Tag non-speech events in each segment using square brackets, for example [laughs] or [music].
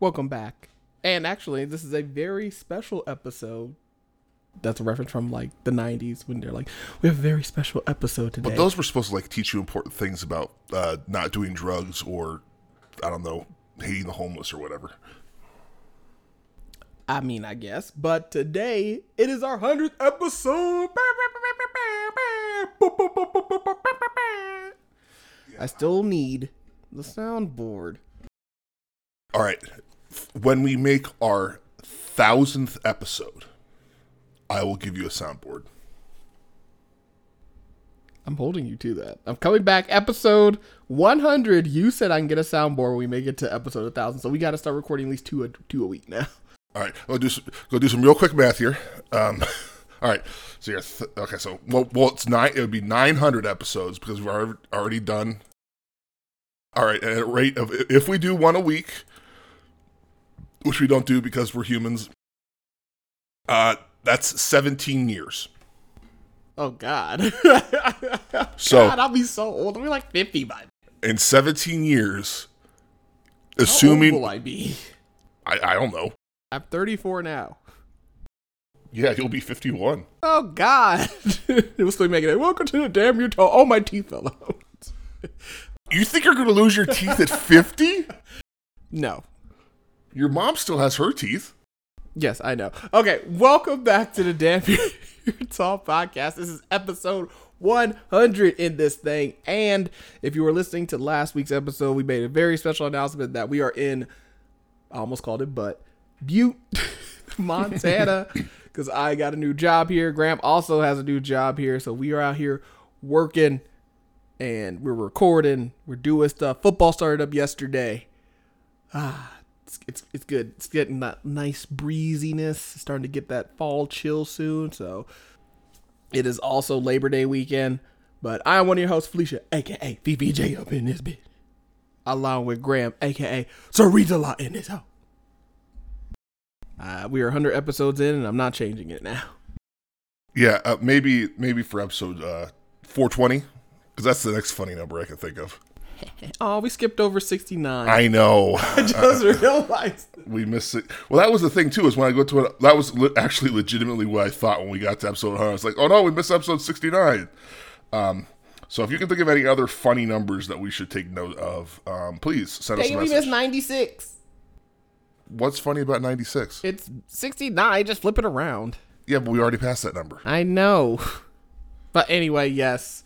Welcome back. And actually, this is a very special episode. That's a reference from like the 90s when they're like, we have a very special episode today. But those were supposed to like teach you important things about uh, not doing drugs or I don't know, hating the homeless or whatever. I mean, I guess. But today, it is our 100th episode. I still need the soundboard. All right. When we make our thousandth episode, I will give you a soundboard. I'm holding you to that. I'm coming back. Episode 100. You said I can get a soundboard when we make it to episode 1000. So we got to start recording at least two a, two a week now. [laughs] All right, go do some, go do some real quick math here. Um, [laughs] all right, so yeah, th- okay, so well, well, it's nine. It would be nine hundred episodes because we've already, already done. All right, at a rate of if we do one a week, which we don't do because we're humans. Uh, that's seventeen years. Oh God. [laughs] So- God, I'll be so old. I'll be like 50 by then. In seventeen years, How assuming will I be? I, I don't know. I'm 34 now. Yeah, you'll be fifty-one. Oh God. [laughs] it was still making it. Welcome to the damn You're Tall. Oh, my teeth fell out. You think you're going to lose your teeth at fifty? [laughs] No. Your mom still has her teeth. Yes, I know. Okay, welcome back to the Damn Tall podcast. This is episode 100 in this thing. And if you were listening to last week's episode, we made a very special announcement that we are in, I almost called it, but Butte, [laughs] Montana, [laughs] because I got a new job here. Graham also has a new job here. So we are out here working and we're recording, we're doing stuff. Football started up yesterday ah, it's, it's it's good. It's getting that nice breeziness. It's starting to get that fall chill soon. So it is also Labor Day weekend. But I am one of your hosts, Felisha, aka VVJ up in this bit. Along with Graham, aka Sir Reads a lot in this house. Uh, we are 100 episodes in, and I'm not changing it now. Yeah, uh, maybe maybe for episode uh, 420 because that's the next funny number I can think of. [laughs] Oh, we skipped over 69. I know [laughs] I just [laughs] realized. we missed it. Well, that was the thing too. Is when I go to it, that was le- actually legitimately what I thought when we got to episode 100. I was like, oh no, we missed episode 69. Um, so if you can think of any other funny numbers that we should take note of, um, please send us Dang, a we missed 96. What's funny about 96? It's 69. Just flip it around. yeah, but we already passed that number. I know. But anyway, yes.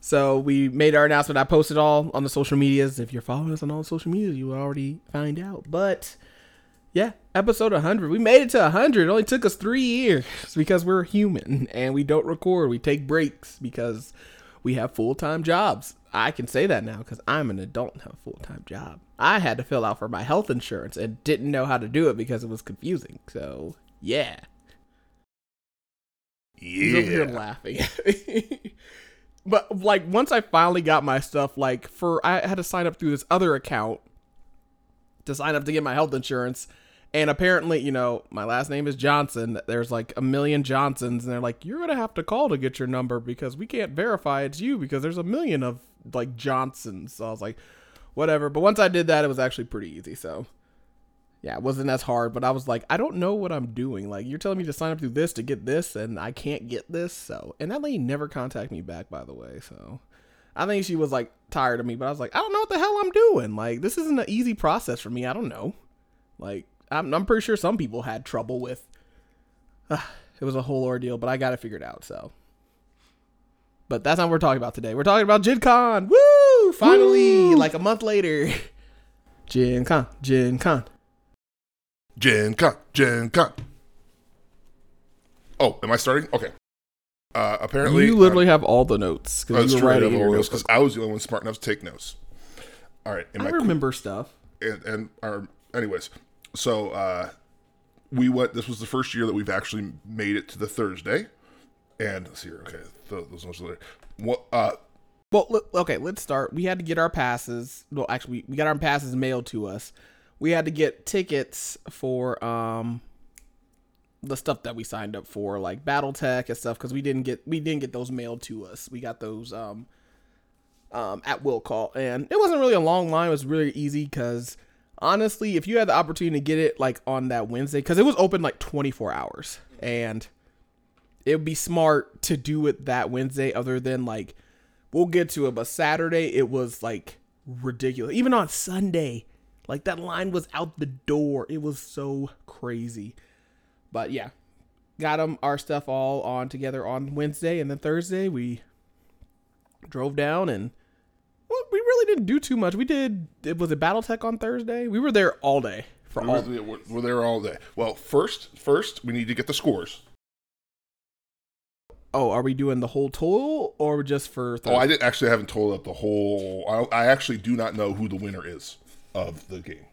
So we made our announcement. I posted all on the social medias. If you're following us on all the social medias, you already find out. But yeah, episode 100. We made it to 100. It only took us three years [laughs] because we're human and we don't record. We take breaks because we have full time jobs. I can say that now because I'm an adult and have a full time job. I had to fill out for my health insurance and didn't know how to do it because it was confusing. So yeah. He's over here Yeah. laughing. [laughs] but like once I finally got my stuff, like for I had to sign up through this other account to sign up to get my health insurance. And apparently, you know, my last name is Johnson. There's like a million Johnsons, and they're like, you're gonna have to call to get your number because we can't verify it's you because there's a million of like Johnsons. So I was like, whatever. But once I did that, it was actually pretty easy. So yeah, it wasn't as hard, but I was like, I don't know what I'm doing. Like, you're telling me to sign up through this to get this, and I can't get this. So, and that lady never contacted me back, by the way. So, I think she was like tired of me, but I was like, I don't know what the hell I'm doing. Like, this isn't an easy process for me. I don't know. Like, I'm, I'm pretty sure some people had trouble with. [sighs] it was a whole ordeal, but I got it figured out. So, but that's not what we're talking about today. We're talking about Gen Con. Woo! Finally, like a month later. [laughs] Gen Con, Gen Con. Gen Con, Oh, am I starting? Okay. Uh, apparently, You literally have all the notes uh, because you were I writing all notes. 'cause I was the only one smart enough to take notes. All right. I my- remember stuff. and, and our anyways so uh we went this was the first year that we've actually made it to the thursday and let's see here okay th- those ones are there what uh Well, okay, let's start. We had to get our passes. Well, actually, we got our passes mailed to us. We had to get tickets for um the stuff that we signed up for, like BattleTech and stuff, because we didn't get we didn't get those mailed to us. We got those um um at will call, and it wasn't really a long line. It was really easy because honestly, if you had the opportunity to get it like on that Wednesday, because it was open like 24 hours, and it would be smart to do it that Wednesday, other than like we'll get to it, but Saturday it was like ridiculous. Even on Sunday, like that line was out the door. It was so crazy. But yeah, got them our stuff all on together on Wednesday, and then Thursday we drove down and well, we really didn't do too much. We did. It was it BattleTech on Thursday. We were there all day for all. We're, we're- there all day. Well, first, first we need to get the scores. Oh, are we doing the whole total or just for? Thursday? Oh, I didn't actually haven't told up the whole. I, I actually do not know who the winner is of the game.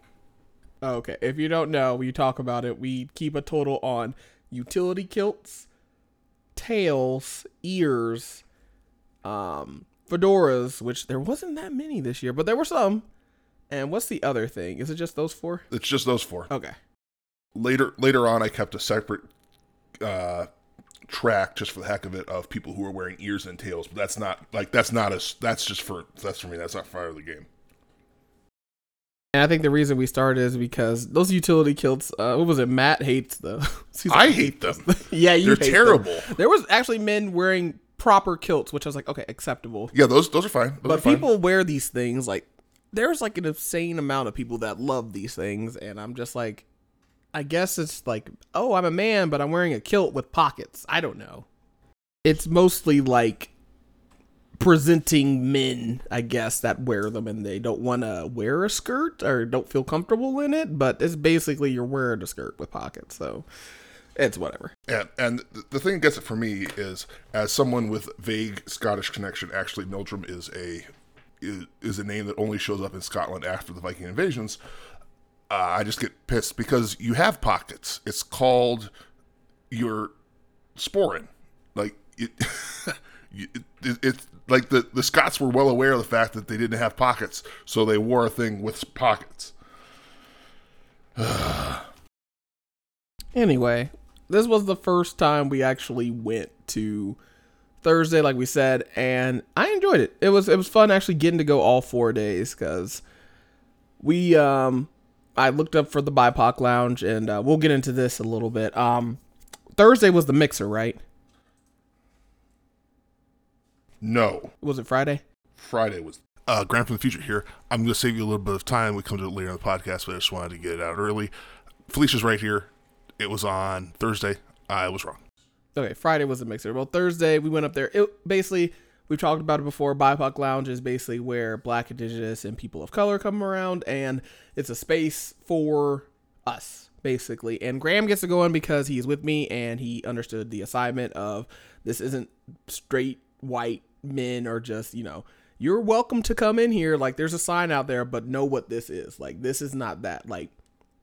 Okay, if you don't know, we talk about it. We keep a total on utility kilts, tails, ears, um, fedoras, which there wasn't that many this year, but there were some. And what's the other thing? Is it just those four? It's just those four. Okay. Later, later on, I kept a separate uh, track just for the heck of it of people who are wearing ears and tails. But that's not like that's not as that's just for that's for me. That's not fire of the game. And I think the reason we started is because those utility kilts. Uh, what was it? Matt hates them. [laughs] I hate them. [laughs] yeah, you They're hate them. terrible. There was actually men wearing proper kilts, which I was like, okay, acceptable. Yeah, those those are fine. Those are But fine. people wear these things like there's like an insane amount of people that love these things, and I'm just like, I guess it's like, oh, I'm a man, but I'm wearing a kilt with pockets. I don't know. It's mostly like presenting men, I guess, that wear them and they don't want to wear a skirt or don't feel comfortable in it, but it's basically you're wearing a skirt with pockets, so it's whatever. And and the thing that gets it for me is as someone with vague Scottish connection, actually Meldrum is a is, a name that only shows up in Scotland after the Viking invasions. Uh, I just get pissed because you have pockets. It's called your sporran. Like it, [laughs] it, it, it's like the the Scots were well aware of the fact that they didn't have pockets, so they wore a thing with pockets. [sighs] Anyway, this was the first time we actually went to Thursday, like we said, and I enjoyed it. It was it was fun actually getting to go all four days because we um I looked up for the BIPOC lounge and uh, we'll get into this a little bit. Um, Thursday was the mixer, right? No, Was it Friday? Friday was. Uh, Graham from the future here. I'm going to save you a little bit of time. We come to it later in the podcast, but I just wanted to get it out early. Felisha's right here. It was on Thursday. I was wrong. Okay, Friday was the mixer. Well, Thursday we went up there. It basically we've talked about it before. BIPOC Lounge is basically where Black, Indigenous, and people of color come around, and it's a space for us basically. And Graham gets to go in because he's with me and he understood the assignment of this isn't straight white men are just you know you're welcome to come in here. Like there's a sign out there, but know what this is. Like this is not that. Like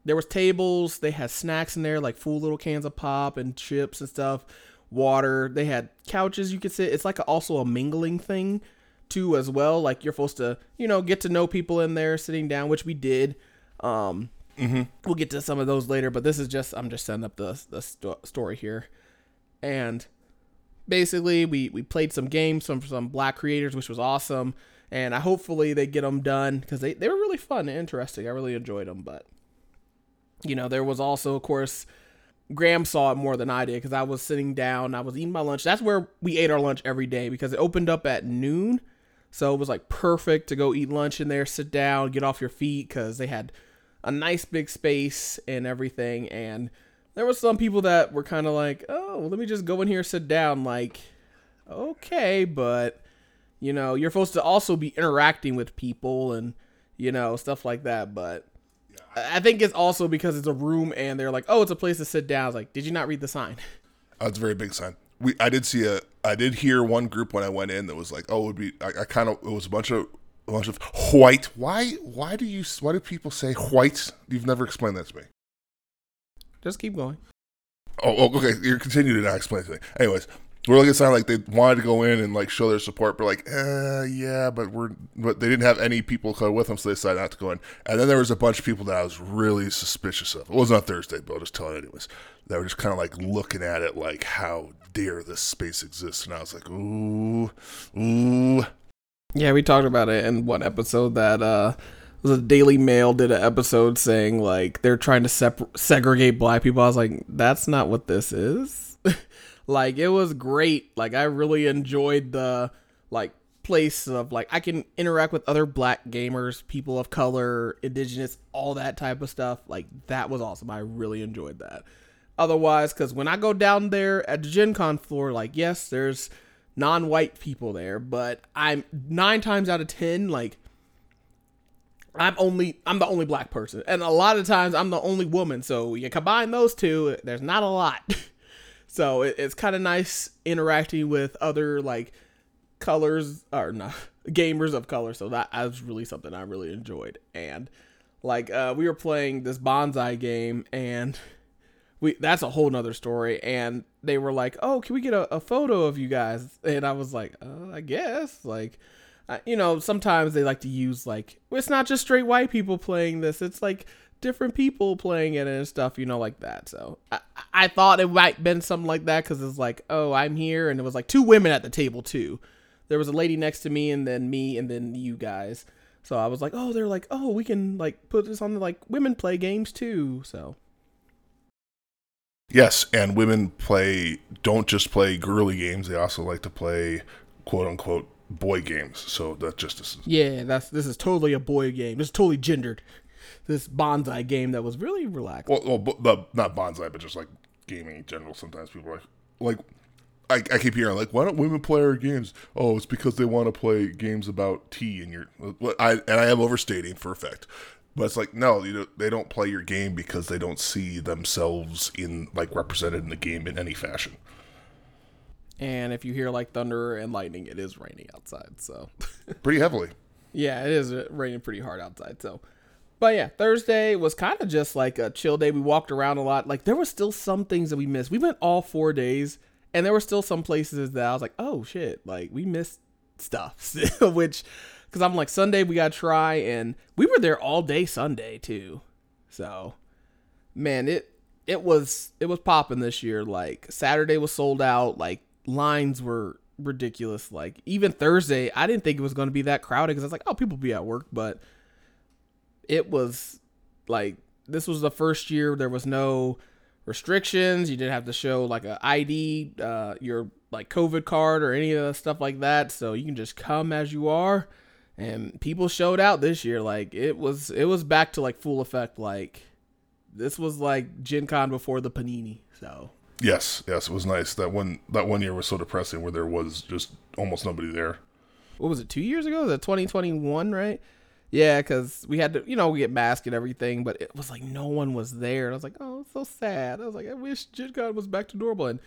there was tables they had snacks in there like full little cans of pop and chips and stuff water they had couches you could sit it's like a, also a mingling thing too as well like you're supposed to you know get to know people in there sitting down which we did um we'll get to some of those later but this is just i'm just setting up the, the sto- story here and basically we we played some games from some black creators which was awesome and i hopefully they get them done because they, they were really fun and interesting i really enjoyed them but you know, there was also, of course, Graham saw it more than I did because I was sitting down, I was eating my lunch. That's where we ate our lunch every day because it opened up at noon. So it was like perfect to go eat lunch in there, sit down, get off your feet because they had a nice big space and everything. And there was some people that were kind of like, oh, let me just go in here, sit down. Like, okay, but you know, you're supposed to also be interacting with people and you know stuff like that. But I I think it's also because it's a room and they're like, oh, it's a place to sit down. I was like, did you not read the sign? [laughs] That's a very big sign. We I did see a I did hear one group when I went in that was like, oh, it would be I, I kind of it was a bunch of a bunch of white. Why why do you why do people say white? You've never explained that to me. Just keep going. Oh, oh, okay. You're continuing to not explain me. Anyways, we're looking at sound like they wanted to go in and like show their support, but like, uh, yeah, but we're but they didn't have any people with them, so they decided not to go in. And then there was a bunch of people that I was really suspicious of. It wasn't on Thursday, but I'll just tell you anyways. That were just kind of like looking at it like, how dare this space exist? And I was like, ooh, ooh. Yeah, we talked about it in one episode that uh the Daily Mail did an episode saying like they're trying to sep- segregate black people. I was like, that's not what this is. [laughs] like it was great. Like I really enjoyed the like place of like I can interact with other black gamers, people of color, indigenous, all that type of stuff. Like that was awesome. I really enjoyed that. Otherwise, because when I go down there at the Gen Con floor, like yes, there's non-white people there, but I'm nine times out of ten like I'm only I'm the only black person, and a lot of times I'm the only woman. So you combine those two, there's not a lot. [laughs] so it, it's kind of nice interacting with other like colors or not [laughs] gamers of color. So that, was really something I really enjoyed. And like uh, we were playing this bonsai game, and [laughs] we that's a whole nother story. And they were like, "Oh, can we get a, a photo of you guys?" And I was like, uh, "I guess." Like uh, you know, sometimes they like to use like it's not just straight white people playing this; it's like different people playing it and stuff, you know, like that. So I, I thought it might been something like that because it's like, oh, I'm here, and it was like two women at the table too. There was a lady next to me, and then me, and then you guys. So I was like, oh, they're like, oh, we can like put this on the like women play games too. So Yes, and women play don't just play girly games; they also like to play quote unquote boy games. So that just is yeah, that's this is totally a boy game. This is totally gendered. This bonsai game that was really relaxed. well, well the, not bonsai, but just like gaming in general. Sometimes people are like, like I, I keep hearing like, why don't women play our games? Oh, it's because they want to play games about tea and your. I and I am overstating for effect, but it's like no, you know, they don't play your game because they don't see themselves in like represented in the game in any fashion. And if you hear like thunder and lightning, it is raining outside. So [laughs] Pretty heavily. yeah, it is uh, raining pretty hard outside. So, but yeah, Thursday was kind of just like a chill day. We walked around a lot. Like there were still some things that we missed. We went all four days, and there were still some places that I was like, oh shit, like we missed stuff. [laughs] Which, because I'm like Sunday we gotta try, and we were there all day Sunday too. So, man, it it was it was popping this year. Like Saturday was sold out. Like lines were ridiculous. Like even Thursday, I didn't think it was going to be that crowded because I was like, oh, people be at work, but it was like this was the first year there was no restrictions. You didn't have to show like a ID, uh, your like COVID card or any of the stuff like that. So you can just come as you are. And people showed out this year. Like it was, it was back to like full effect. Like this was like Gen Con before the Panini. So Yes, yes, it was nice. That one that one year was so depressing where there was just almost nobody there. what was it two years ago? Was it 2021, right? Yeah, because we had to, you know, we get masked and everything, but it was like no one was there. And I was like, oh, so sad. I was like, I wish Gen Con was back to normal. And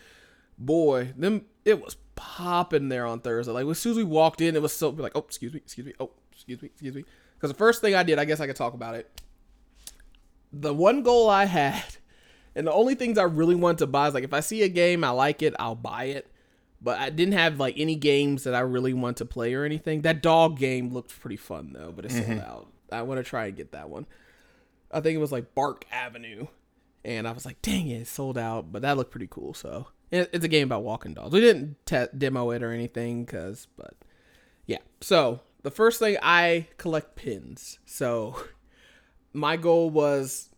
boy, them it was popping there on Thursday. Like as soon as we walked in, it was so like, oh, excuse me, excuse me, oh, excuse me, excuse me. Because the first thing I did, I guess I could talk about it. The one goal I had, and the only things I really wanted to buy is like if I see a game I like it, I'll buy it. But I didn't have like any games that I really want to play or anything. That dog game looked pretty fun though, but it's sold mm-hmm. out. I want to try and get that one. I think it was like Bark Avenue, and I was like, dang it, it's sold out. But that looked pretty cool. So it's a game about walking dogs. We didn't te- demo it or anything, cause but yeah. So the first thing I collect pins. So [laughs] my goal was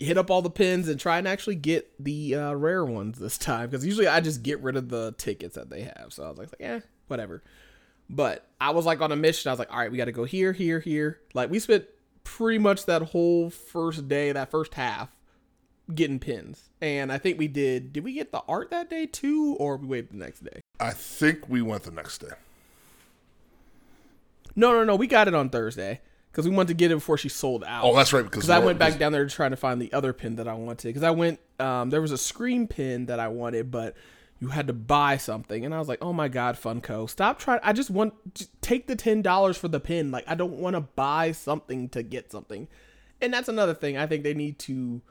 hit up all the pins and try and actually get the uh, rare ones this time because usually I just get rid of the tickets that they have. So I was like, eh, whatever. But I was like on a mission. I was like, all right, we got to go here, here, here. Like we spent pretty much that whole first day, that first half, getting pins. And I think we did. Did we get the art that day too, or we waited the next day? I think we went the next day. No, no, no. We got it on Thursday because we wanted to get it before she sold out. Oh, that's right. Because I went back down there trying to find the other pin that I wanted. Because I went, um, there was a screen pin that I wanted, but you had to buy something, and I was like, oh my god, Funko, stop trying. I just want just take the ten dollars for the pin. Like I don't want to buy something to get something, and that's another thing I think they need to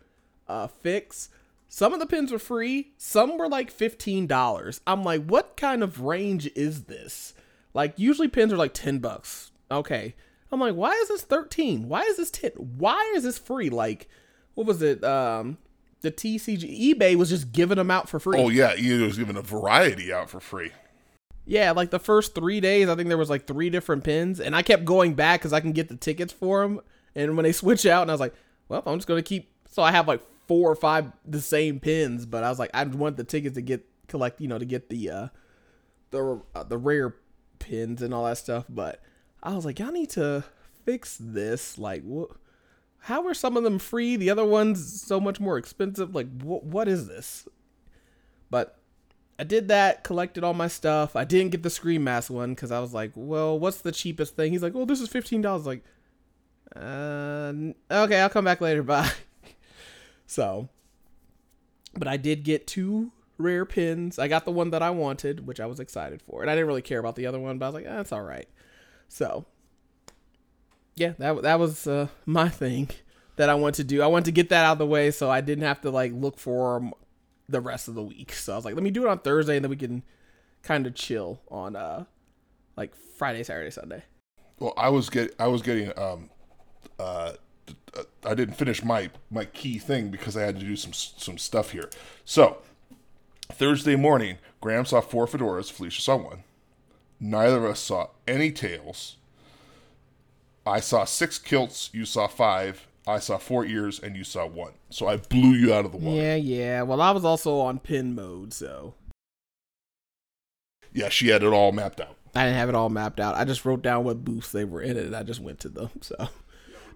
uh, fix. Some of the pins were free, some were like fifteen dollars. I'm like, what kind of range is this? Like usually pins are like ten bucks. Okay. I'm like, why is this 13? Why is this 10? Why is this free? Like, what was it? Um, the TCG eBay was just giving them out for free. Oh yeah, he was giving a variety out for free. Yeah, like the first three days, I think there was like three different pins, and I kept going back because I can get the tickets for them. And when they [laughs] switch out, and I was like, well, I'm just gonna keep. So I have like four or five the same pins, but I was like, I want the tickets to get collect, you know, to get the uh the uh, the rare pins and all that stuff. But I was like, y'all need to fix this. Like, what? How are some of them free? The other ones so much more expensive. Like, what? Is this? But I did that, collected all my stuff. I didn't get the Scream Mask one because I was like, well, what's the cheapest thing? He's like, well, this is fifteen dollars. Like, uh, okay, I'll come back later. [laughs] Bye. so, but I did get two rare pins. I got the one that I wanted, which I was excited for, and I didn't really care about the other one, but I was like, eh, that's all right. So, yeah, that that was uh, my thing that I wanted to do. I wanted to get that out of the way so I didn't have to like look for the rest of the week. So I was like, let me do it on Thursday, and then we can kind of chill on uh like Friday, Saturday, Sunday. Well, I was get I was getting um uh I didn't finish my my key thing because I had to do some some stuff here. So Thursday morning, Graham saw four fedoras. Felisha saw one. Neither of us saw any tails. I saw six kilts. You saw five. I saw four ears, and you saw one. So I blew you out of the water. Yeah, yeah. Well, I was also on pin mode, so Yeah, she had it all mapped out. I didn't have it all mapped out. I just wrote down what booths they were in, and I just went to them. So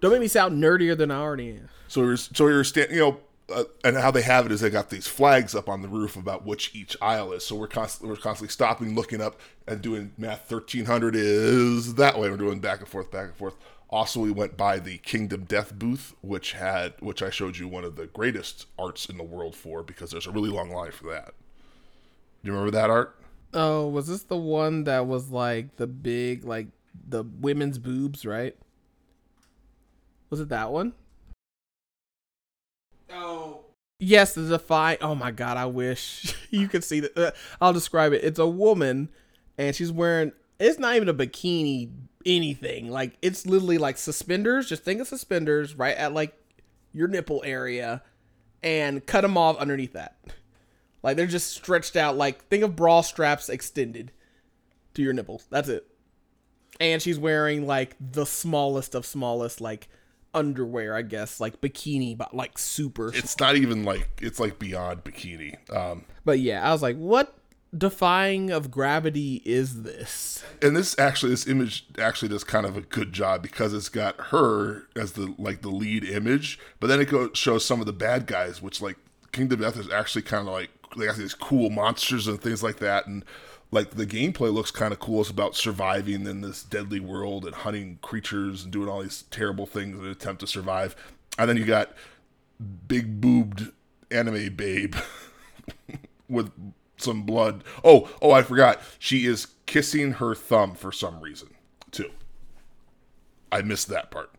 don't make me sound nerdier than I already am. So we were, so we were standing, you know, uh, and how they have it is they got these flags up on the roof about which each aisle is. So we're constantly we're constantly stopping, looking up, and doing math. Thirteen hundred is that way. We're doing back and forth, back and forth. Also, we went by the Kingdom Death booth, which had which I showed you one of the greatest arts in the world for because there's a really long line for that. Do you remember that art? Oh, was this the one that was like the big, like the women's boobs, right? Was it that one? Oh. Yes, the Defy. Oh my god, I wish [laughs] you could see that. Uh, I'll describe it. It's a woman, and she's wearing. It's not even a bikini, anything. Like it's literally like suspenders. Just think of suspenders right at like your nipple area, and cut them off underneath that. Like they're just stretched out. Like think of bra straps extended to your nipples. That's it. And she's wearing like the smallest of smallest like underwear, I guess, like bikini, but like super. It's not even like it's like beyond bikini. Um, But yeah, I was like, what defying of gravity is this? and this actually this image actually does kind of a good job because it's got her as the like the lead image but then it goes shows some of the bad guys which like kingdom death is actually kind of like they got these cool monsters and things like that and like the gameplay looks kind of cool it's about surviving in this deadly world and hunting creatures and doing all these terrible things in an attempt to survive and then you got big boobed anime babe [laughs] with some blood. Oh, oh, I forgot. She is kissing her thumb for some reason, too. I missed that part.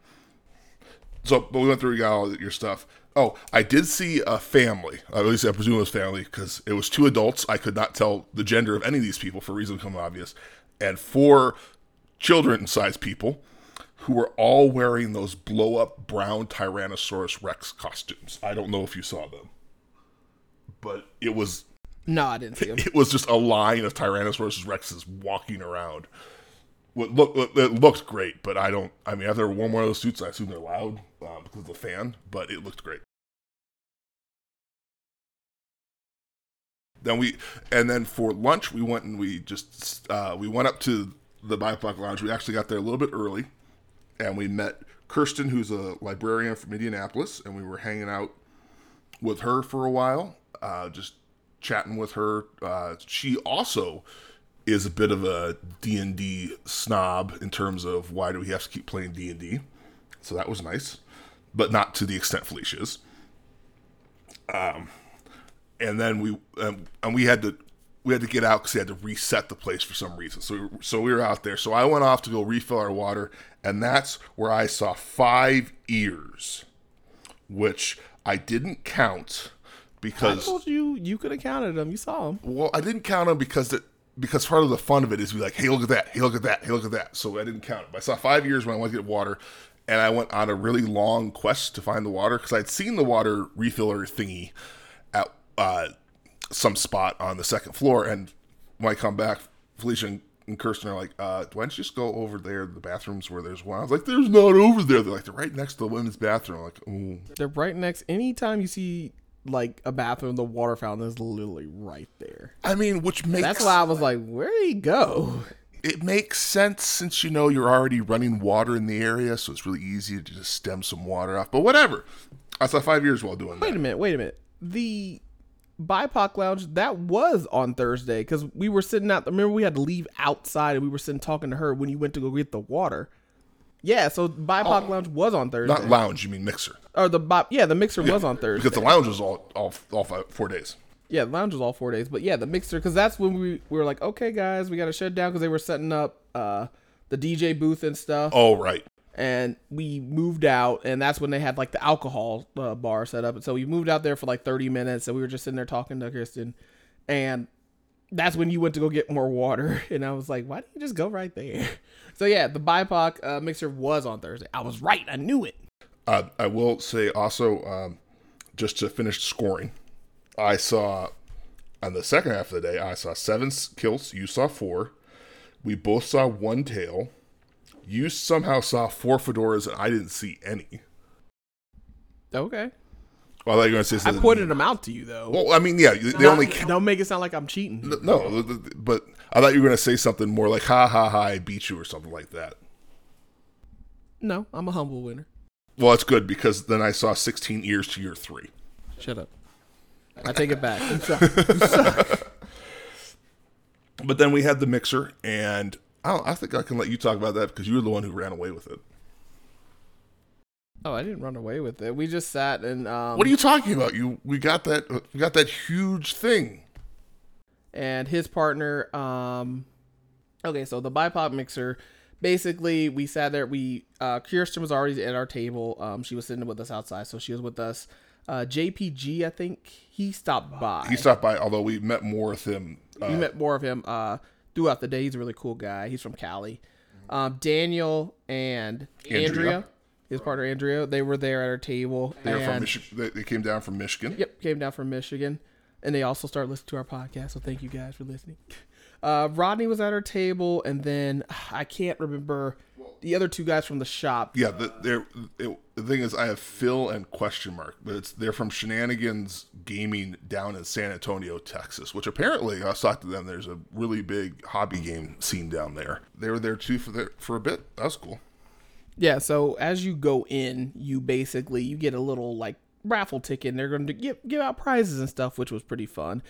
So, but we went through, we got all your stuff. Oh, I did see a family. At least I presume it was family because it was two adults. I could not tell the gender of any of these people for reasons become obvious, and four children-sized people who were all wearing those blow-up brown Tyrannosaurus Rex costumes. I don't know if you saw them, but it was No, I didn't see [laughs] him. it was just a line of Tyrannosaurus Rexes walking around. What look it looked great, but I don't. I mean, I've never worn one of those suits. I assume they're loud the fan, but it looked great. Then we, and then for lunch, we went and we just uh, we went up to the BIPOC Lounge. We actually got there a little bit early, and we met Kirsten, who's a librarian from Indianapolis, and we were hanging out with her for a while, uh, just chatting with her. Uh, she also is a bit of a D&D snob in terms of why do we have to keep playing D&D. So that was nice, but not to the extent Felisha is. Um, and then we um, and we had to we had to get out because we had to reset the place for some reason. So we, so we were out there. So I went off to go refill our water, and that's where I saw five ears, which I didn't count because I told you you could have counted them. You saw them. well, I didn't count them because it because part of the fun of it is be like, hey, look at that, hey, look at that, hey, look at that. So I didn't count them. I saw five years when I went to get water, and I went on a really long quest to find the water because I'd seen the water refiller thingy at uh, some spot on the second floor, and when I come back Felisha and, and Kirsten are like, uh, why don't you just go over there, the bathrooms where there's one? I was like, there's not over there. They're like, they're right next to the women's bathroom. I'm like, ooh. They're right next. Anytime you see like a bathroom, the water fountain is literally right there. I mean, which makes That's why I was like, where did he go? It makes sense since you know you're already running water in the area, so it's really easy to just stem some water off. But whatever. I saw five years while doing that. Wait a minute, wait a minute. The BIPOC lounge that was on Thursday because we were sitting out. Remember, we had to leave outside and we were sitting talking to her when you went to go get the water. Yeah, so BIPOC oh. lounge was on Thursday. Not lounge, you mean mixer. or the Bop, yeah, the mixer was on Thursday. Because the lounge was all all, all five, four days. Yeah, the lounge was all four days, but yeah, the mixer because that's when we, we were like, okay, guys, we got to shut down because they were setting up uh the DJ booth and stuff, Oh, right. and we moved out, and that's when they had like the alcohol uh, bar set up, and so we moved out there for like thirty minutes, and we were just sitting there talking to Kirsten, and that's when you went to go get more water, [laughs] and I was like, why didn't you just go right there? [laughs] So yeah, the BIPOC uh, mixer was on Thursday. I was right, I knew it. Uh, I will say also, um, just to finish scoring, I saw on the second half of the day, I saw seven kills. You saw four. We both saw one tail. You somehow saw four fedoras, and I didn't see any. Okay, Well, I thought you were going to say I pointed them out to you though. Well, I mean, yeah, they only. ca- don't make it sound like I'm cheating. No, but I thought you were going to say something more like "ha ha ha, I beat you" or something like that. No, I'm a humble winner. Well, that's good because then I saw 16 ears to your three. Shut up. I take it back. You suck. You suck. But then we had the mixer, and I, don't, I think I can let you talk about that because you were the one who ran away with it. Oh, I didn't run away with it. We just sat and um, What are you talking about? You we got that we got that huge thing. and his partner. Um, okay, so the BIPOC mixer. Basically, we sat there. We uh, Kirsten was already at our table. Um, she was sitting with us outside, so she was with us. Uh, JPG, I think he stopped by. He stopped by, although we met more of him. Uh, we met more of him uh, throughout the day. He's a really cool guy. He's from Cali. Um, Daniel and Andrea. Andrea. his partner Andrea, they were there at our table. they, were from and- they, they came down from Michigan. Yep, came down from Michigan, and they also started listening to our podcast. So thank you guys for listening. [laughs] Uh, Rodney was at our table, and then [sighs] I can't remember the other two guys from the shop. Yeah, the, they're, it, the thing is, I have Phil and question mark, but it's they're from Shenanigans Gaming down in San Antonio, Texas. Which apparently, I talking to them. There's a really big hobby game scene down there. They were there too for the, for a bit. That was cool. Yeah, so as you go in, you basically you get a little like raffle ticket, and they're going to give give out prizes and stuff, which was pretty fun.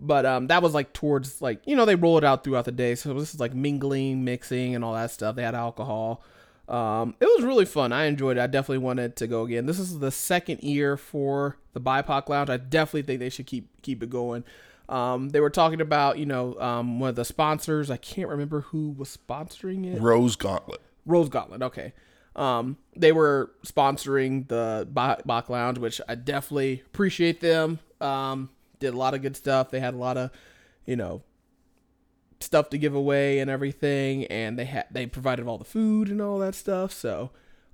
But um, that was like towards like you know they roll it out throughout the day, so this is like mingling, mixing, and all that stuff. They had alcohol. Um, it was really fun. I enjoyed it. I definitely wanted to go again. This is the second year for the BIPOC Lounge. I definitely think they should keep keep it going. Um, they were talking about you know um, one of the sponsors. I can't remember who was sponsoring it. Rose Gauntlet. Rose Gauntlet. Okay. Um, they were sponsoring the Ba- BIPOC Lounge, which I definitely appreciate them. Um, did a lot of good stuff. They had a lot of, you know, stuff to give away and everything, and they had they provided all the food and all that stuff. So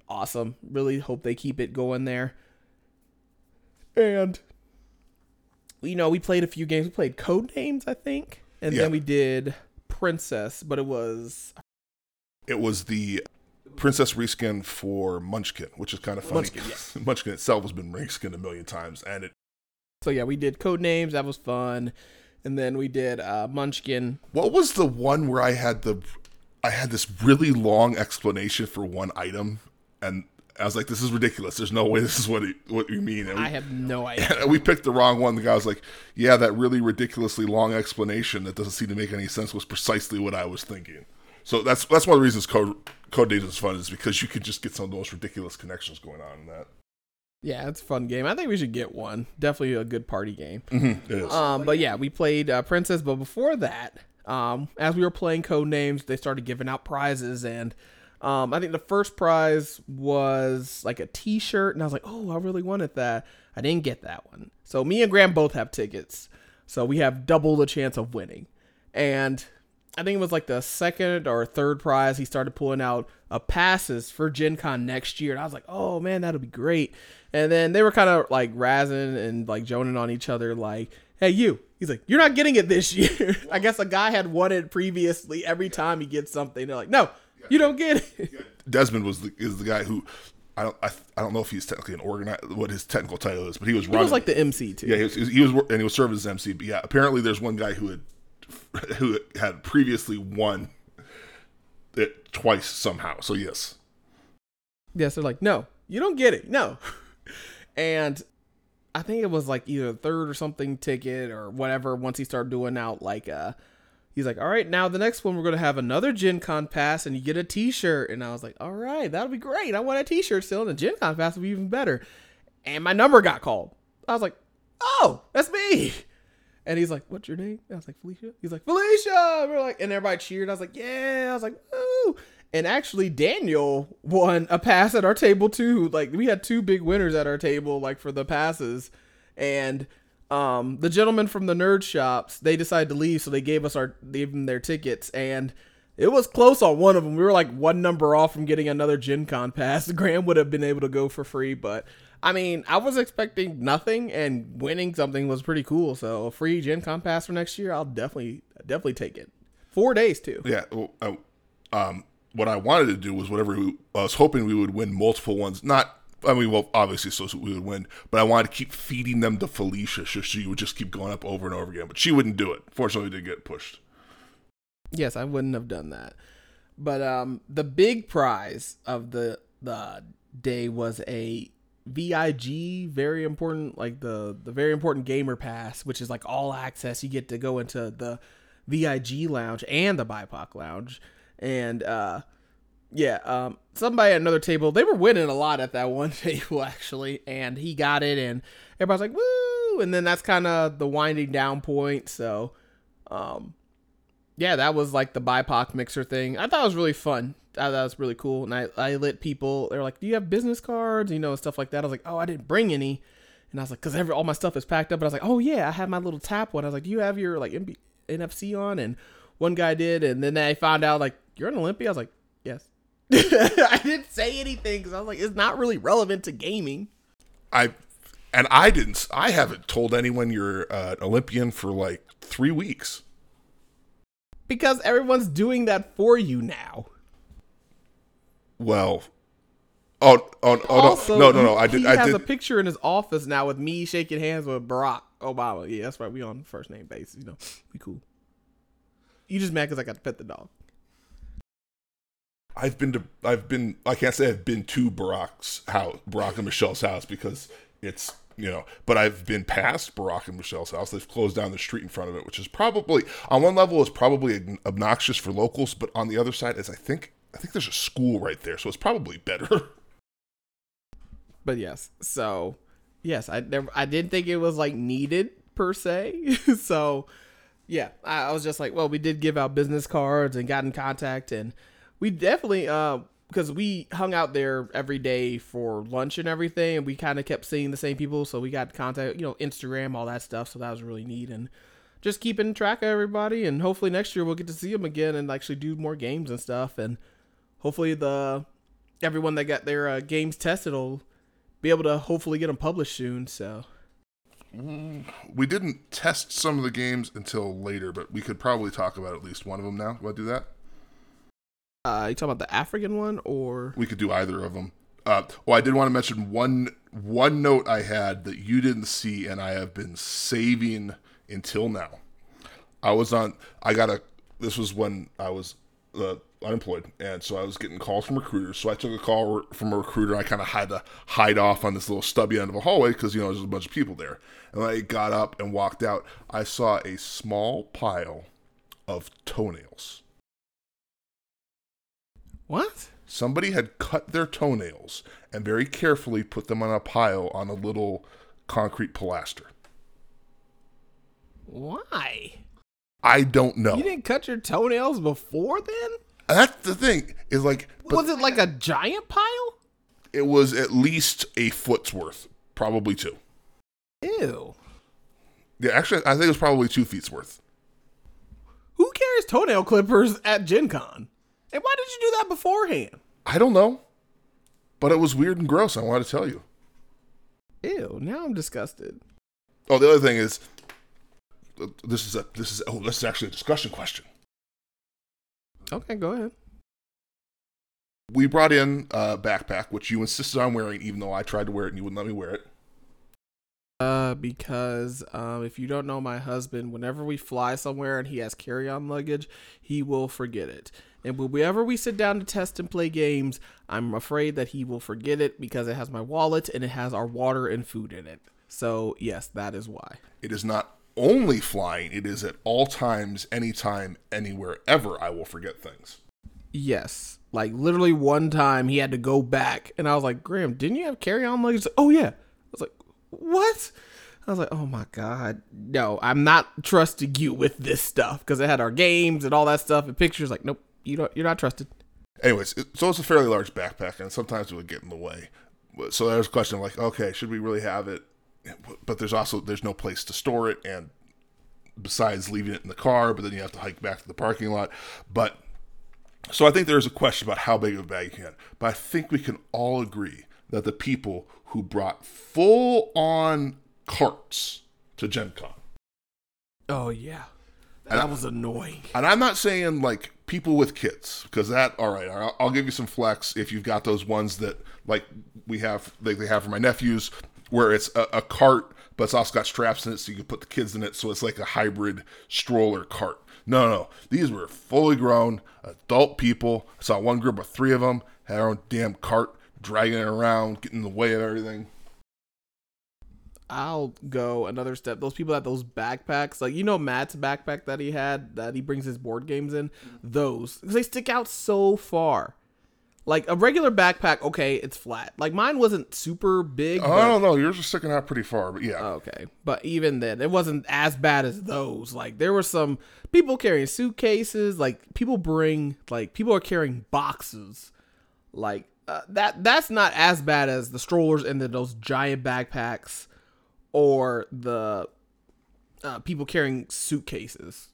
awesome. Really hope they keep it going there. And you know, we played a few games. We played Code Names, I think, and Yeah. then we did Princess, but it was It was the Princess reskin for Munchkin, which is kind of funny. Munchkin, yes. [laughs] Munchkin itself has been reskinned a million times, and it So yeah, we did code names. That was fun, and then we did uh, Munchkin. What was the one where I had the I had this really long explanation for one item and I was like, "This is ridiculous. There's no way this is what it, what you mean." And we, I have no [laughs] idea. and we picked the wrong one. The guy was like, "Yeah, that really ridiculously long explanation that doesn't seem to make any sense was precisely what I was thinking." So that's that's one of the reasons code code names is fun is because you could just get some of the most ridiculous connections going on in that. Yeah, it's a fun game. I think we should get one. Definitely a good party game. It is. Um, but yeah, we played uh, Princess. But before that, um, as we were playing code names, they started giving out prizes, and um, I think the first prize was like a T-shirt, and I was like, oh, I really wanted that. I didn't get that one. So me and Graham both have tickets, so we have double the chance of winning. And I think it was like the second or third prize. He started pulling out uh, passes for Gen Con next year, and I was like, oh man, that'll be great. And then they were kind of like razzing and like joning on each other, like, hey, you. He's like, you're not getting it this [laughs] year. I guess a guy had won it previously. Every time he gets something, they're like, no, you don't get it. Desmond was the, is the guy who I don't I, I don't know if he's technically an organizer what his technical title is, but he was He was like the MC too. yeah, he was, he was and he was serving as MC. But yeah, apparently there's one guy who had [laughs] who had previously won it twice somehow. So yes, Yes, they're like, no, you don't get it. No. [laughs] and I think it was like either a third or something ticket or whatever. Once he started doing out, like, uh, he's like, all right, now the next one, we're going to have another Gen Con pass and you get a t shirt. And I was like, all right, that'll be great. I want a t shirt still. And the Gen Con pass will be even better. And my number got called. I was like, oh, that's me. And he's like, "What's your name?" I was like, "Felisha." He's like, "Felisha." And we're like, and everybody cheered. I was like, "Yeah." I was like, "Woo!" And actually, Daniel won a pass at our table too. Like we had two big winners at our table, like for the passes. And um, the gentleman from the nerd shops, they decided to leave, so they gave us our, gave them their tickets, and it was close on one of them. We were like one number off from getting another Gen Con pass. [laughs] Graham would have been able to go for free, but I mean, I was expecting nothing, and winning something was pretty cool. So a free Gen Con pass for next year, I'll definitely definitely take it. Four days too. yeah. well, uh, um, what I wanted to do was whatever we, I was hoping we would win multiple ones. Not I mean, well, obviously, so we would win, but I wanted to keep feeding them to Felisha, so she would just keep going up over and over again. But she wouldn't do it. Fortunately, we did get pushed. Yes, I wouldn't have done that. But um, the big prize of the the day was a VIG, very important, like the the very important gamer pass, which is like all access. You get to go into the VIG lounge and the BIPOC lounge, and uh, yeah, um, somebody at another table, they were winning a lot at that one [laughs] table actually, and he got it, and everybody's like woo, and then that's kind of the winding down point. So, um, yeah, that was like the BIPOC mixer thing. I thought it was really fun. I thought that was really cool. And I, I lit people. They were like, "Do you have business cards?" You know, stuff like that. I was like, "Oh, I didn't bring any." And I was like, "Cause every all my stuff is packed up." And I was like, "Oh yeah, I have my little tap one." I was like, "Do you have your like MB- NFC on?" And one guy did. And then I found out like you're an Olympia. I was like, "Yes." [laughs] I didn't say anything because I was like, "It's not really relevant to gaming." I and I didn't. I haven't told anyone you're uh, an Olympian for like three weeks. Because everyone's doing that for you now. Well, oh, oh, oh also, no, no, no, no. I he did. I has did. a picture in his office now with me shaking hands with Barack Obama. Yeah, that's right. We on first name basis. You know, we cool. You just mad because I got to pet the dog. I've been to. I've been. I can't say I've been to Barack's house, Barack and Michelle's house, because it's you know. But I've been past Barack and Michelle's house. They've closed down the street in front of it, which is probably on one level is probably obnoxious for locals, but on the other side is I think I think there's a school right there, so it's probably better. [laughs] But yes, so yes, I never, I didn't think it was like needed per se. [laughs] so yeah, I, I was just like, well, we did give out business cards and got in contact, and we definitely uh because we hung out there every day for lunch and everything, and we kind of kept seeing the same people, so we got contact, you know, Instagram, all that stuff. So that was really neat, and just keeping track of everybody, and hopefully next year we'll get to see them again and actually do more games and stuff, and hopefully the everyone that got their uh, games tested will be able to hopefully get them published soon. So we didn't test some of the games until later, but we could probably talk about at least one of them now. Do I do that? uh, you talking about the African one or We could do either of them. Uh, well, I did want to mention one one note I had that you didn't see, and I have been saving until now. I was on. I got a. This was when I was uh, unemployed, and so I was getting calls from recruiters. So I took a call from a recruiter. I kind of had to hide off on this little stubby end of a hallway because you know there's a bunch of people there. And when I got up and walked out, I saw a small pile of toenails. what? Somebody had cut their toenails and very carefully put them on a pile on a little concrete pilaster. Why? I don't know. You didn't cut your toenails before then? That's the thing. Is like, was it like a giant pile? it was at least a foot's worth, probably two. Ew. Yeah, actually, I think it was probably two feet's worth. Who carries toenail clippers at Gen Con? And why did you do that beforehand? I don't know, but it was weird and gross. I wanted to tell you. Ew, now I'm disgusted. Oh, the other thing is, uh, this is a this is oh this is actually a discussion question. Okay, go ahead. We brought in a backpack, which you insisted on wearing, even though I tried to wear it and you wouldn't let me wear it. Uh, because um, if you don't know my husband, whenever we fly somewhere and he has carry-on luggage, he will forget it. And whenever we sit down to test and play games, I'm afraid that he will forget it because it has my wallet and it has our water and food in it. So yes, that is why. It is not only flying; it is at all times, anytime, anywhere, ever. I will forget things. Yes, like literally one time he had to go back, and I was like, Graham, didn't you have carry-on luggage? oh yeah. I was like, what? I was like, oh my god, no, I'm not trusting you with this stuff because it had our games and all that stuff and pictures. Like, nope, you don't, you're not trusted. Anyways, so it's a fairly large backpack, and sometimes it would get in the way. So there's a question of like, okay, should we really have it? But there's also there's no place to store it, and besides leaving it in the car, but then you have to hike back to the parking lot. But so I think there's a question about how big of a bag you can. But I think we can all agree that the people who brought full on carts to Gen Con. Oh yeah. That and was annoying. And I'm not saying like people with kids because that all right. I'll, I'll, give you some flex if you've got those ones that like we have like they have for my nephews where it's a, a cart but it's also got straps in it so you can put the kids in it so it's like a hybrid stroller cart. No, no, these were fully grown adult people. I saw one group of three of them had their own damn cart, dragging it around, getting in the way of everything. I'll go another step. Those people that those backpacks, like you know Matt's backpack that he had that he brings his board games in, mm-hmm. those because they stick out so far. Like a regular backpack, okay, it's flat. Like mine wasn't super big. Oh, I don't know. Yours was sticking out pretty far, but yeah. Okay, but even then, it wasn't as bad as those. Like there were some people carrying suitcases. Like people bring, like people are carrying boxes. Like uh, that. That's not as bad as the strollers and the, those giant backpacks, or the uh, people carrying suitcases,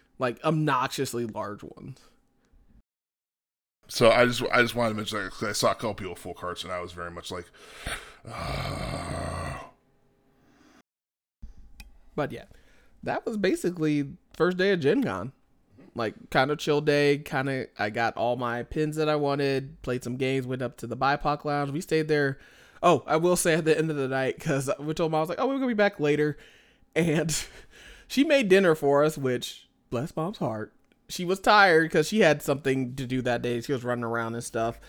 [laughs] like obnoxiously large ones. So I just I just wanted to mention that cause I saw a couple people full carts and I was very much like, ah. but yeah, that was basically first day of Gen Con. Like kind of chill day, kind of. I got all my pins that I wanted. Played some games. Went up to the BIPOC lounge. We stayed there. Oh, I will say at the end of the night because we told mom I was like, oh, we're gonna be back later, and [laughs] she made dinner for us, which bless mom's heart she was tired because she had something to do that day. She was running around and stuff.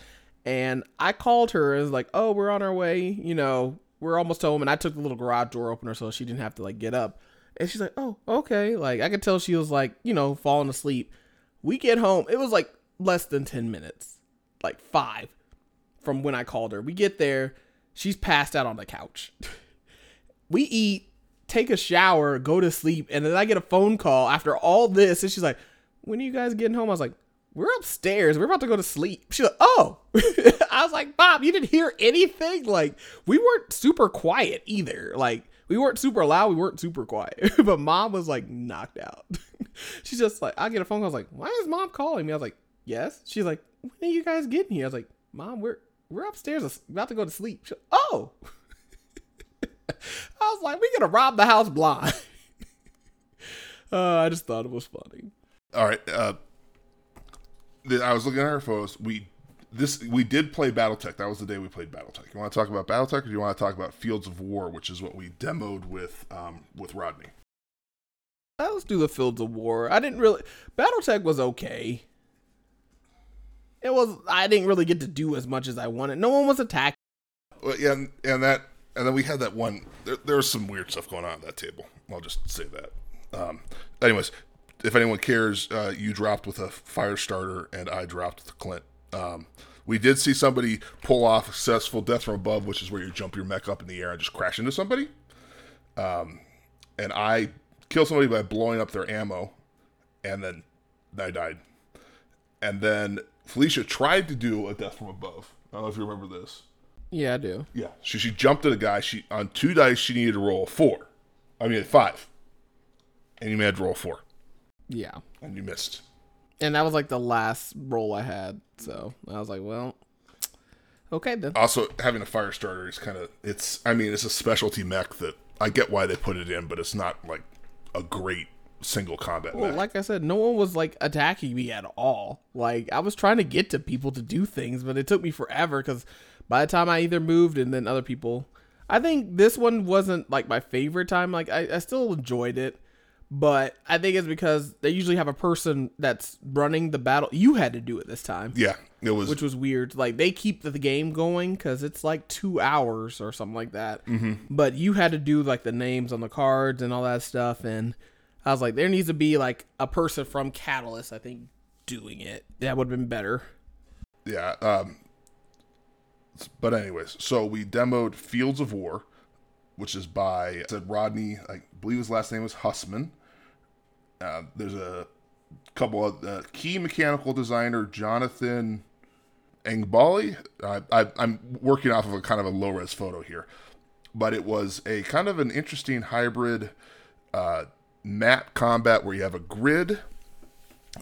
And I called her and was like, "Oh, we're on our way. You know, we're almost home." And I took the little garage door opener so she didn't have to like get up. And she's like, "Oh, okay." Like I could tell she was like, you know, falling asleep. We get home. It was like less than ten minutes, like five, from when I called her. We get there. She's passed out on the couch. [laughs] we eat, take a shower, go to sleep, and then I get a phone call after all this, and she's like when are you guys getting home? I was like, we're upstairs. We're about to go to sleep. She's like, oh. [laughs] I was like, Bob, you didn't hear anything? Like, we weren't super quiet either. Like, we weren't super loud. We weren't super quiet. [laughs] but mom was like knocked out. [laughs] She's just like, I get a phone call. I was like, why is mom calling me? I was like, yes. She's like, when are you guys getting here? I was like, mom, we're we're upstairs about to go to sleep. Like, oh. I was like, we gonna rob the house blind. uh, I just thought it was funny. All right. Uh, I was looking at our photos. We this we did play BattleTech. That was the day we played BattleTech. You want to talk about BattleTech, or do you want to talk about Fields of War, which is what we demoed with um, with Rodney? Uh, let's do the Fields of War. I didn't really BattleTech was okay. It was. I didn't really get to do as much as I wanted. No one was attacked. Well, yeah, and, and that, and then we had that one. There, there was some weird stuff going on at that table. I'll just say that. Um, anyways, if anyone cares, uh, you dropped with a Firestarter, and I dropped with a Clint. Um, we did see somebody pull off successful death from above, which is where you jump your mech up in the air and just crash into somebody. Um, and I killed somebody by blowing up their ammo, and then I died. And then Felisha tried to do a death from above. I don't know if you remember this. Yeah, I do. Yeah, she she jumped at a guy. She on two dice she needed to roll four. I mean five, and you had to roll four. Yeah. And you missed. And that was like the last roll I had. So I was like, well, okay then. Also, having a Firestarter is kind of, it's, I mean, it's a specialty mech that I get why they put it in, but it's not like a great single combat Well, mech. like I said, no one was like attacking me at all. Like I was trying to get to people to do things, but it took me forever because by the time I either moved and then other people, I think this one wasn't like my favorite time. Like I, I still enjoyed it, but I think it's because they usually have a person that's running the battle. You had to do it this time, yeah, it was which was weird. Like they keep the game going because it's like two hours or something like that. Mm-hmm. But you had to do like the names on the cards and all that stuff, and I was like, there needs to be like a person from Catalyst, I think, doing it. That would have been better. yeah. Um, but anyways, so we demoed Fields of War, which is by said Rodney. I believe his last name is Hussman. Uh, there's a couple of uh, key mechanical designer Jonathan Engbali. I, I, I'm working off of a kind of a low res photo here, but it was a kind of an interesting hybrid uh, mat combat where you have a grid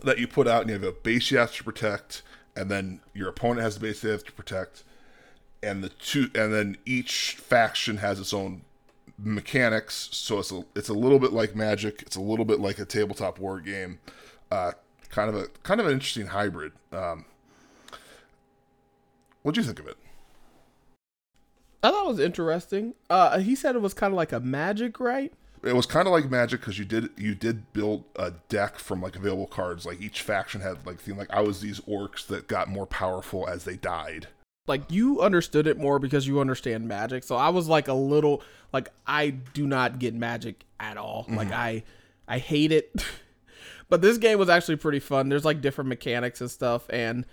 that you put out and you have a base you have to protect, and then your opponent has the base they have to protect, and the two and then each faction has its own mechanics. So it's a it's a little bit like Magic. It's a little bit like a tabletop war game. Uh, kind of a kind of an interesting hybrid. Um, what'd you think of it? I thought it was interesting. Uh, he said it was kind of like a magic, right? It was kind of like Magic because you did you did build a deck from like available cards. Like each faction had like theme. Like I was these orcs that got more powerful as they died. Like you understood it more because you understand magic. So I was like a little like I do not get magic at all. Like I I hate it. [laughs] but this game was actually pretty fun. There's like different mechanics and stuff and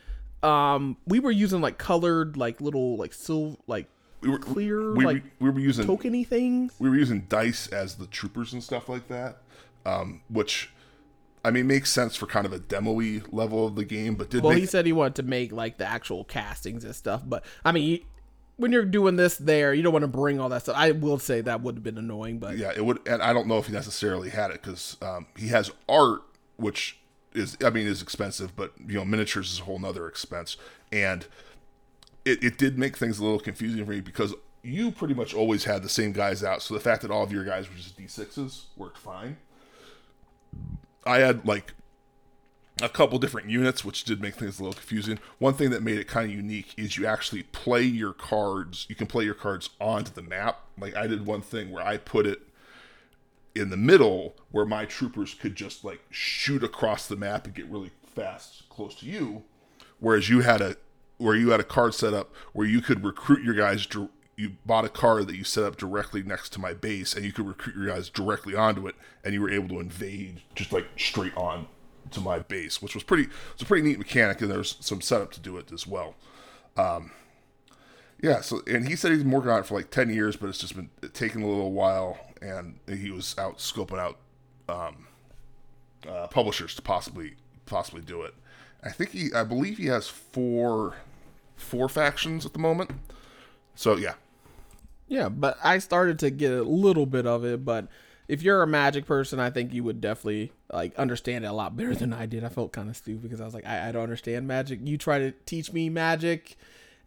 um we were using like colored like little like silver like We were clear we, like we were using tokeny things. we were using dice as the troopers and stuff like that, um, which I mean makes sense for kind of a demo-y level of the game, but did Well, make he said he wanted to make like the actual castings and stuff, but I mean, when you're doing this there, you don't want to bring all that stuff. I will say that would have been annoying, but yeah it would, and I don't know if he necessarily had it because um, he has art, which is I mean is expensive, but you know miniatures is a whole nother expense, and it, it did make things a little confusing for me because you pretty much always had the same guys out, so the fact that all of your guys were just d6s worked fine. I had like a couple different units, which did make things a little confusing. One thing that made it kind of unique is you actually play your cards. You can play your cards onto the map. Like I did one thing where I put it in the middle where my troopers could just like shoot across the map and get really fast close to you, whereas you had a where you had a card set up where you could recruit your guys. You bought a car that you set up directly next to my base, and you could recruit your guys directly onto it, and you were able to invade just like straight on to my base, which was pretty. It's a pretty neat mechanic, and there's some setup to do it as well. Um, yeah. So, and he said he's been working on it for like ten years, but it's just been taking a little while, and he was out scoping out um, uh, publishers to possibly possibly do it. I think he, I believe he has four four factions at the moment. So yeah, yeah. But I started to get a little bit of it. But if you're a magic person, I think you would definitely like understand it a lot better than I did. I felt kind of stupid because I was like, I, I don't understand magic. You try to teach me magic.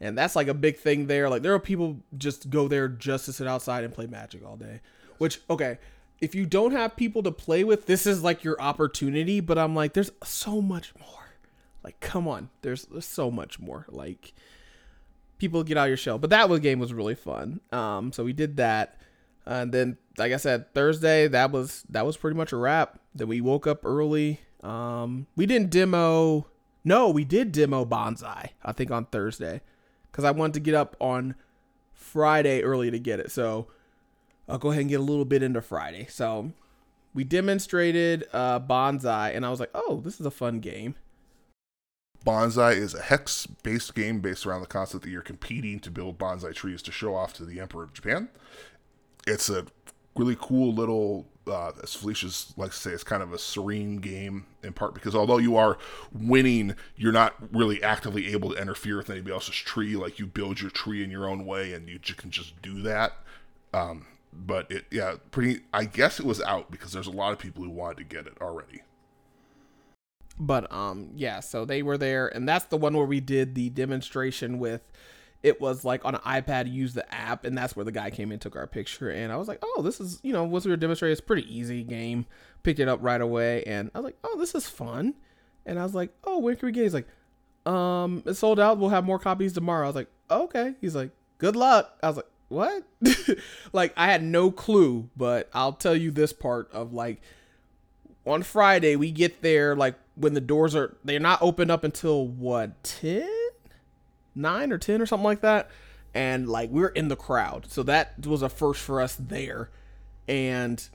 And that's like a big thing there. Like there are people just go there just to sit outside and play magic all day. Which okay, if you don't have people to play with, this is like your opportunity. But I'm like, there's so much more. Like, come on, there's, there's so much more. Like, people get out of your shell. But that was game was really fun. Um, so we did that, and then like I said, Thursday that was that was pretty much a wrap. Then we woke up early. Um, we didn't demo. No, we did demo Bonsai. I think on Thursday, because I wanted to get up on Friday early to get it. So I'll go ahead and get a little bit into Friday. So we demonstrated uh, Bonsai, and I was like, oh, this is a fun game. Bonsai is a hex based game based around the concept that you're competing to build bonsai trees to show off to the Emperor of Japan. It's a really cool little, uh, as Felisha's likes to say, it's kind of a serene game in part because although you are winning, you're not really actively able to interfere with anybody else's tree. Like you build your tree in your own way and you can just do that. Um, but it, yeah, pretty, I guess it was out because there's a lot of people who wanted to get it already. But um yeah so they were there and that's the one where we did the demonstration with it was like on an iPad, use the app, and that's where the guy came and took our picture. And I was like, oh, this is, you know, once we were demonstrating, it's pretty easy game. Picked it up right away, and I was like, oh, this is fun. And I was like, oh, where can we get? He's like, um, it's sold out. We'll have more copies tomorrow. I was like, okay. He's like, good luck. I was like, what? [laughs] like, I had no clue, but I'll tell you this part of like, on Friday, we get there, like, when the doors are, they're not open up until what, 10? 9 or 10 or something like that. And like, we we're in the crowd. So that was a first for us there. And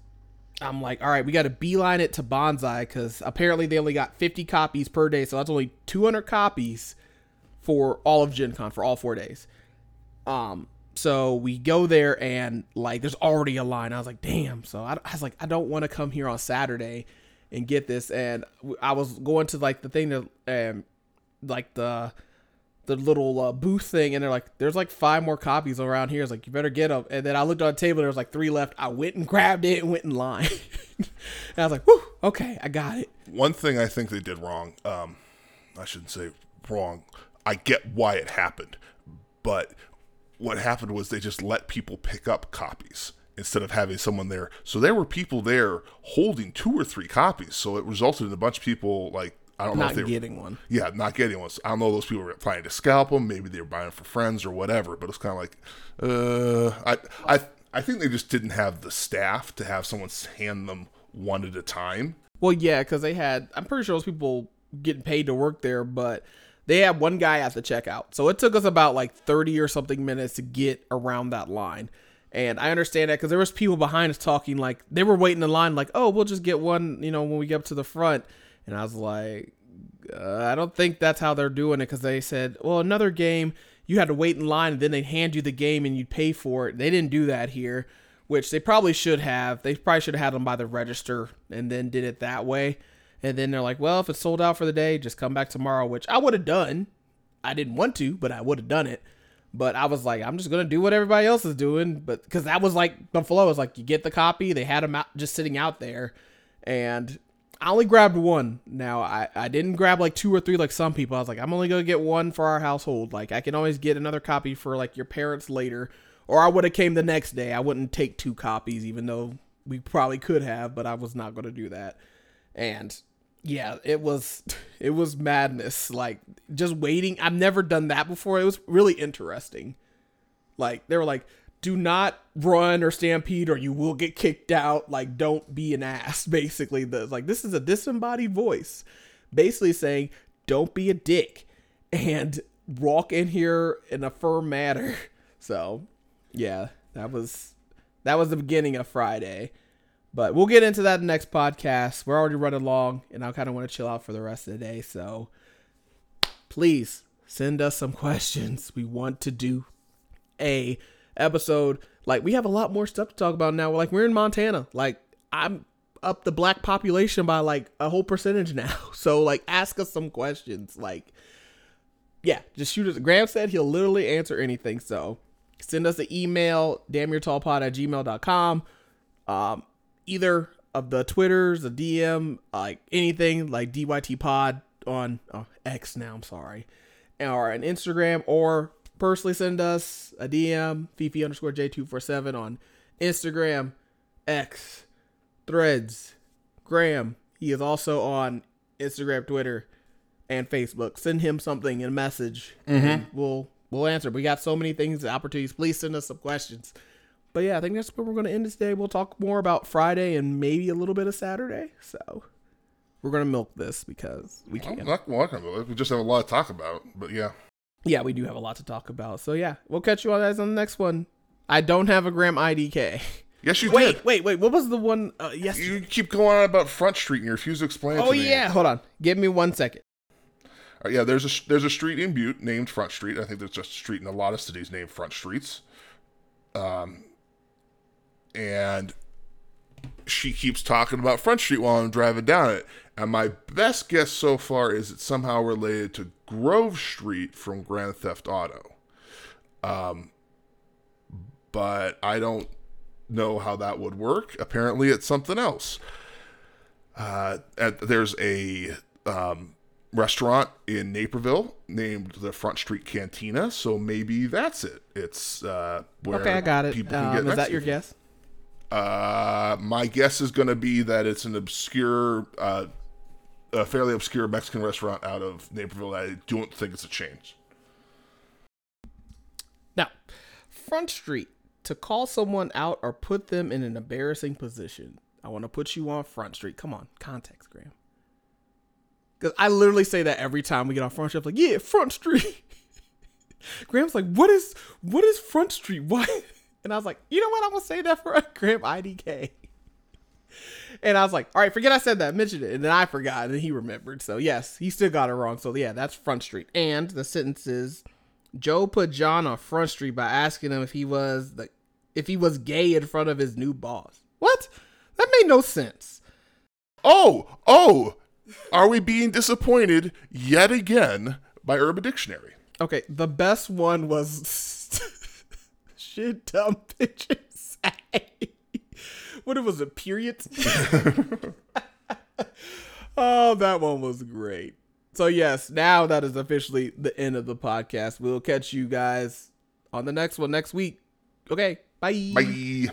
I'm like, all right, we got to beeline it to Bonsai because apparently they only got 50 copies per day. So that's only 200 copies for all of Gen Con for all four days. Um, so we go there and like there's already a line. I was like, damn. So I, I was like, I don't want to come here on Saturday and get this. And I was going to like the thing that, um, like the the little uh, booth thing, and they're like, "There's like five more copies around here." It's like, "You better get them." And then I looked on the table, there was like three left. I went and [laughs] grabbed it and went in line. [laughs] and I was like, "Whew, okay, I got it." One thing I think they did wrong. Um, I shouldn't say wrong. I get why it happened, but what happened was they just let people pick up copies instead of having someone there. So there were people there holding two or three copies. So it resulted in a bunch of people like I don't not know if they getting were, one. Yeah, not getting one. I don't know those people were planning to scalp them. Maybe they were buying for friends or whatever. But it's kind of like, uh, I, I, I think they just didn't have the staff to have someone hand them one at a time. Well, yeah, because they had. I'm pretty sure those people getting paid to work there, but they had one guy at the checkout. So it took us about like 30 or something minutes to get around that line. And I understand that because there was people behind us talking like they were waiting in line, like, oh, we'll just get one, you know, when we get up to the front. And I was like, uh, I don't think that's how they're doing it because they said, well, another game, you had to wait in line and then they'd hand you the game and you'd pay for it. They didn't do that here, which they probably should have. They probably should have had them by the register and then did it that way. And then they're like, well, if it's sold out for the day, just come back tomorrow, which I would have done. I didn't want to, but I would have done it. But I was like, I'm just gonna do what everybody else is doing. But because that was like the flow was like, you get the copy, they had them out just sitting out there, and I only grabbed one. Now I, I didn't grab like two or three like some people. I was like, I'm only gonna get one for our household. Like I can always get another copy for like your parents later. Or I would have came the next day. I wouldn't take two copies, even though we probably could have, but I was not gonna do that. And yeah, it was it was madness. Like just waiting. I've never done that before. It was really interesting. Like they were like, do not run or stampede or you will get kicked out. Like, don't be an ass. [laughs] Basically, the like this is a disembodied voice, basically saying, don't be a dick and walk in here in a firm manner. [laughs] So, yeah, that was that was the beginning of Friday. But we'll get into that in the next podcast. We're already running long, and I kind of want to chill out for the rest of the day. So, please send us some [laughs] questions. We want to do a episode. Like we have a lot more stuff to talk about now. We're Like we're in Montana. Like I'm up the black population by like a whole percentage [laughs] now. So like ask us some questions. Like yeah, just shoot us. Graham said he'll literally answer anything. So send us an email, damnyouretallpod at gmail.com. Um, either of the Twitters, the DM, like anything like DYT pod on oh, X now, I'm sorry. Or an Instagram or personally send us a DM, Fifi underscore J247 on Instagram, X, Threads, Graham. He is also on Instagram, Twitter, and Facebook. Send him something in a message, mm-hmm. and we'll we'll answer. We got so many things, opportunities. Please send us some questions. But yeah, I think that's where we're going to end this day. We'll talk more about Friday and maybe a little bit of Saturday. So we're going to milk this because we can't. Well, well, we just have a lot to talk about. But yeah yeah, we do have a lot to talk about. So yeah, we'll catch you all guys on the next one. I don't have a Graham IDK. Yes, you wait, did. Wait, wait, What was the one? Uh, yes, you keep going on about Front Street and you refuse to explain. Oh yeah, hold on. Give me one second. Uh, yeah, there's a there's a street in Butte named Front Street. I think there's just a street in a lot of cities named Front Streets. Um, and she keeps talking about Front Street while I'm driving down it. And my best guess so far is it's somehow related to Grove Street from Grand Theft Auto. Um, but I don't know how that would work. Apparently, it's something else. Uh, at, there's a um, restaurant in Naperville named the Front Street Cantina. So maybe that's it. It's uh, where Okay, I got it. people can Um, get is that your guess? Uh, my guess is going to be that it's an obscure, uh, a fairly obscure Mexican restaurant out of Naperville. I don't think it's a change. Now, Front Street to call someone out or put them in an embarrassing position. I want to put you on Front Street. Come on, context, Graham. Because I literally say that every time we get on Front Street. I'm like, yeah, Front Street. [laughs] Graham's like, what is what is Front Street? Why? [laughs] And I was like, you know what? I'm gonna say that for a [laughs] Graham IDK. And I was like, all right, forget I said that, mention it. And then I forgot, and he remembered. So yes, he still got it wrong. So yeah, that's Front Street. And the sentence is Joe put John on Front Street by asking him if he was the if he was gay in front of his new boss. What? That made no sense. Oh, oh, are we being disappointed yet again by Urban Dictionary? Okay, the best one was shit dumb [laughs] bitches say. What it was a period? [laughs] oh, that one was great. So yes, now that is officially the end of the podcast. We'll catch you guys on the next one next week. Okay, bye. Bye.